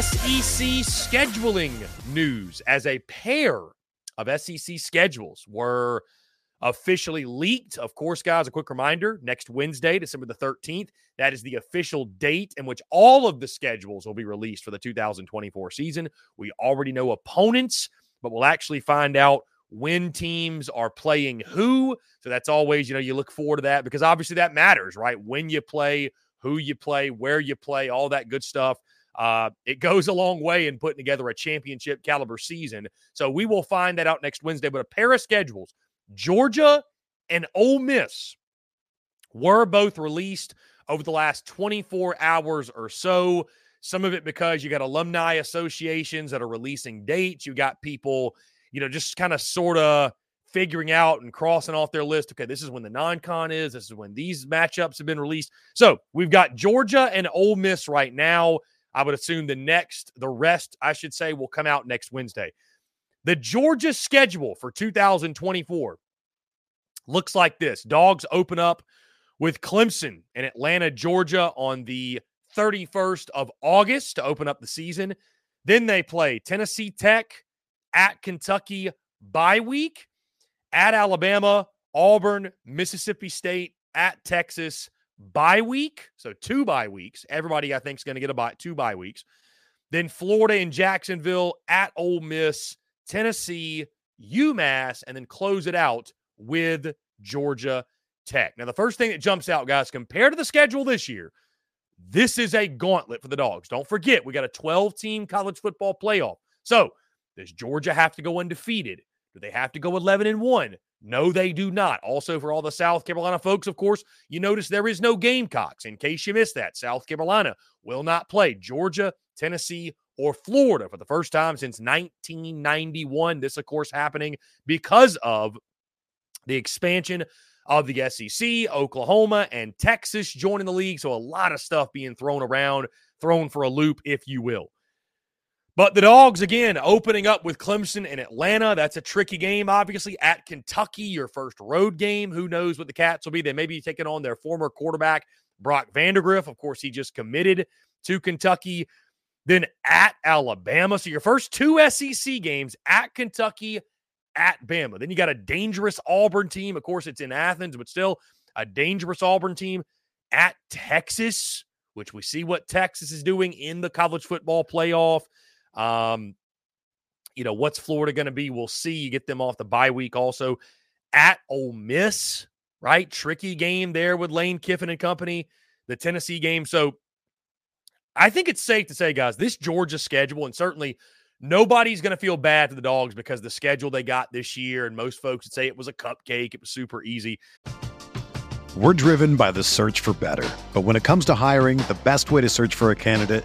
SEC scheduling news as a pair of SEC schedules were officially leaked. Of course, guys, a quick reminder next Wednesday, December the 13th, that is the official date in which all of the schedules will be released for the 2024 season. We already know opponents, but we'll actually find out when teams are playing who. So that's always, you know, you look forward to that because obviously that matters, right? When you play, who you play, where you play, all that good stuff. Uh, it goes a long way in putting together a championship caliber season. So we will find that out next Wednesday. But a pair of schedules Georgia and Ole Miss were both released over the last 24 hours or so. Some of it because you got alumni associations that are releasing dates. You got people, you know, just kind of sort of figuring out and crossing off their list. Okay, this is when the non-con is. This is when these matchups have been released. So we've got Georgia and Ole Miss right now. I would assume the next, the rest, I should say, will come out next Wednesday. The Georgia schedule for 2024 looks like this Dogs open up with Clemson in Atlanta, Georgia on the 31st of August to open up the season. Then they play Tennessee Tech at Kentucky bye week, at Alabama, Auburn, Mississippi State, at Texas bye week. So two bye weeks. Everybody, I think, is going to get a bye, two bye weeks. Then Florida and Jacksonville at Ole Miss, Tennessee, UMass, and then close it out with Georgia Tech. Now, the first thing that jumps out, guys, compared to the schedule this year, this is a gauntlet for the Dogs. Don't forget, we got a 12 team college football playoff. So, does Georgia have to go undefeated? Do they have to go 11 and 1? No, they do not. Also, for all the South Carolina folks, of course, you notice there is no Gamecocks. In case you missed that, South Carolina will not play Georgia, Tennessee, or Florida for the first time since 1991. This, of course, happening because of the expansion of the SEC, Oklahoma, and Texas joining the league. So, a lot of stuff being thrown around, thrown for a loop, if you will. But the Dogs, again, opening up with Clemson and Atlanta. That's a tricky game, obviously. At Kentucky, your first road game. Who knows what the Cats will be? They may be taking on their former quarterback, Brock Vandagriff. Of course, he just committed to Kentucky. Then at Alabama. So your first two SEC games at Kentucky, at Bama. Then you got a dangerous Auburn team. Of course, it's in Athens, but still a dangerous Auburn team at Texas, which we see what Texas is doing in the college football playoff. Um, you know, what's Florida going to be? We'll see. You get them off the bye week also at Ole Miss, right? Tricky game there with Lane Kiffin and company, the Tennessee game. So I think it's safe to say, guys, this Georgia schedule, and certainly nobody's going to feel bad for the dogs because the schedule they got this year, and most folks would say it was a cupcake, it was super easy. We're driven by the search for better. But when it comes to hiring, the best way to search for a candidate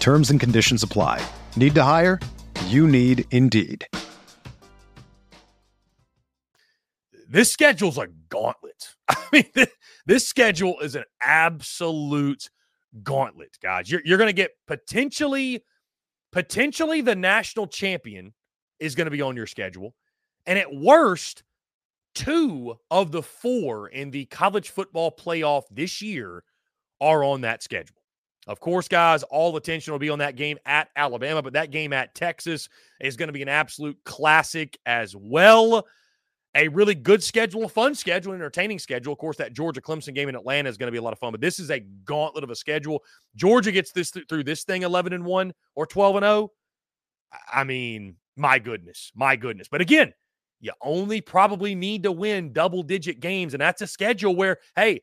Terms and conditions apply. Need to hire? You need Indeed. This schedule's a gauntlet. I mean, this, this schedule is an absolute gauntlet, guys. You're, you're going to get potentially, potentially the national champion is going to be on your schedule. And at worst, two of the four in the college football playoff this year are on that schedule. Of course, guys, all attention will be on that game at Alabama, but that game at Texas is going to be an absolute classic as well. A really good schedule, a fun schedule, entertaining schedule. Of course, that Georgia Clemson game in Atlanta is going to be a lot of fun, but this is a gauntlet of a schedule. Georgia gets this th- through this thing 11 and 1 or 12 and 0. I mean, My goodness, my goodness. But again, you only probably need to win double digit games. And that's a schedule where, hey,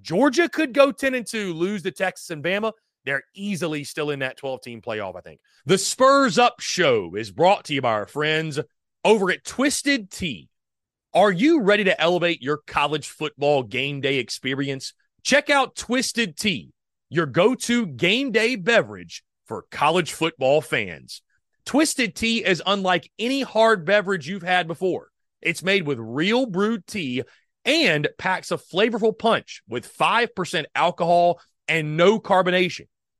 Georgia could go 10 and 2, lose to Texas and Bama. They're easily still in that 12 team playoff, I think. The Spurs Up Show is brought to you by our friends over at Twisted Tea. Are you ready to elevate your college football game day experience? Check out Twisted Tea, your go to game day beverage for college football fans. Twisted Tea is unlike any hard beverage you've had before. It's made with real brewed tea and packs a flavorful punch with 5% alcohol and no carbonation,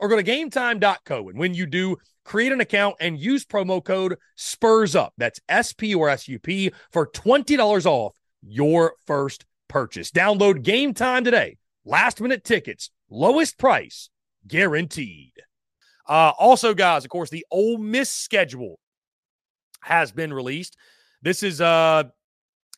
or go to gametime.co. And when you do, create an account and use promo code SPURS UP. That's S P or S U P for $20 off your first purchase. Download Game Time today. Last minute tickets, lowest price guaranteed. Uh, also, guys, of course, the Ole Miss schedule has been released. This is uh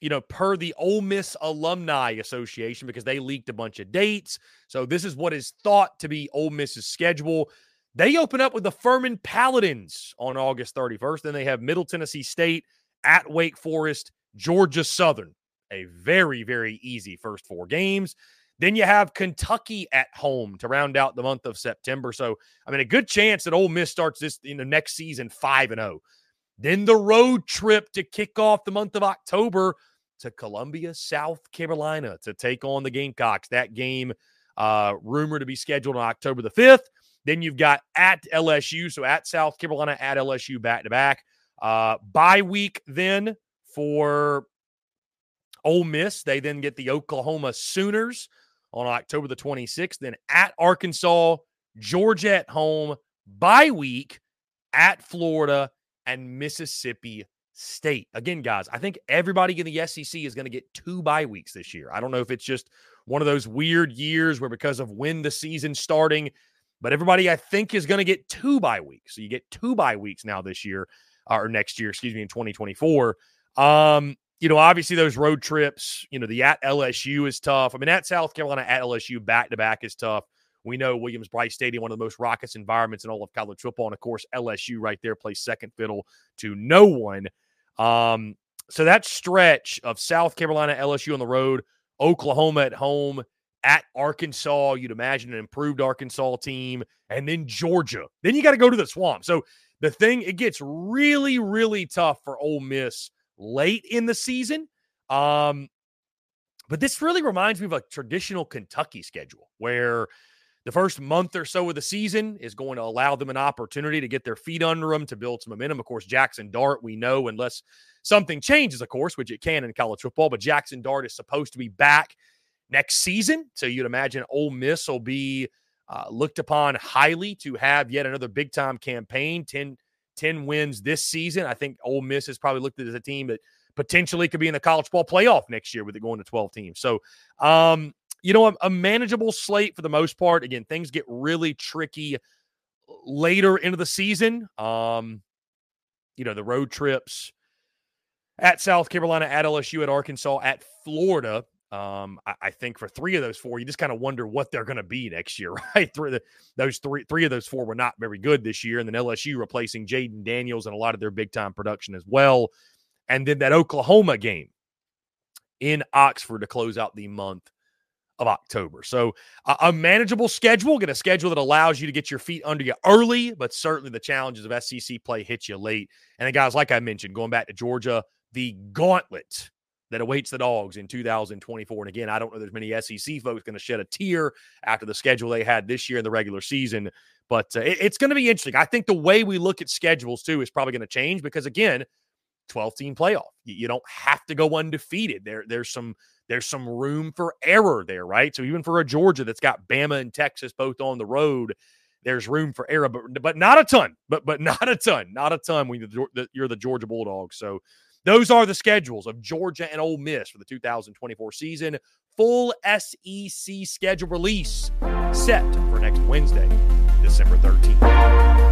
you know, per the Ole Miss Alumni Association, because they leaked a bunch of dates. So this is what is thought to be Ole Miss's schedule. They open up with the Furman Paladins on August 31st. Then they have Middle Tennessee State at Wake Forest, Georgia Southern. A very, very easy first four games. Then you have Kentucky at home to round out the month of September. So, I mean, a good chance that Ole Miss starts this in the next season 5 and 0. Then the road trip to kick off the month of October to Columbia, South Carolina to take on the Gamecocks. That game uh, rumored to be scheduled on October the 5th. Then you've got at LSU, so at South Carolina, at LSU back to back. Uh, bye week then for Ole Miss. They then get the Oklahoma Sooners on October the 26th. Then at Arkansas, Georgia at home, bye week at Florida and Mississippi State. Again, guys, I think everybody in the SEC is going to get two bye weeks this year. I don't know if it's just one of those weird years where because of when the season's starting, but everybody I think is going to get two bye weeks. So you get two bye weeks now this year or next year, excuse me, in 2024. Um, you know, obviously those road trips, you know, the at LSU is tough. I mean, at South Carolina, at LSU, back to back is tough. We know Williams Brice Stadium, one of the most raucous environments in all of college football. And of course, LSU right there plays second fiddle to no one. Um, so that stretch of South Carolina, LSU on the road, Oklahoma at home, at Arkansas, you'd imagine an improved Arkansas team, and then Georgia. Then you got to go to the swamp. So the thing, it gets really, really tough for Ole Miss late in the season. Um, but this really reminds me of a traditional Kentucky schedule where the first month or so of the season is going to allow them an opportunity to get their feet under them to build some momentum. Of course, Jackson Dart, we know, unless something changes, of course, which it can in college football, but Jackson Dart is supposed to be back next season. So you'd imagine Ole Miss will be uh, looked upon highly to have yet another big time campaign, 10, 10 wins this season. I think Ole Miss has probably looked at as a team that potentially could be in the college ball playoff next year with it going to 12 teams. So, um, you know, a, a manageable slate for the most part. Again, things get really tricky later into the season. Um, you know, the road trips at South Carolina, at LSU, at Arkansas, at Florida. Um, I, I, think for three of those four, you just kind of wonder what they're going to be next year, right? Three, the, those three, three of those four were not very good this year, and then LSU replacing Jayden Daniels and a lot of their big time production as well, and then that Oklahoma game in Oxford to close out the month of October. So a, a manageable schedule, get a schedule that allows you to get your feet under you early, but certainly the challenges of SEC play hit you late. And then guys, like I mentioned, going back to Georgia, the gauntlet that awaits the dogs in 2024. And again, I don't know there's many SEC folks going to shed a tear after the schedule they had this year in the regular season, but uh, it, it's going to be interesting. I think the way we look at schedules too is probably going to change because again, 12 team playoff. You, don't have to go undefeated. There, there's some there's some room for error there, right? So even for a Georgia that's got Bama and Texas both on the road, there's room for error, but but not a ton. But but not a ton, not a ton when you're the, you're the Georgia Bulldogs. So those are the schedules of Georgia and Ole Miss for the 2024 season. Full SEC schedule release set for next Wednesday, December 13th.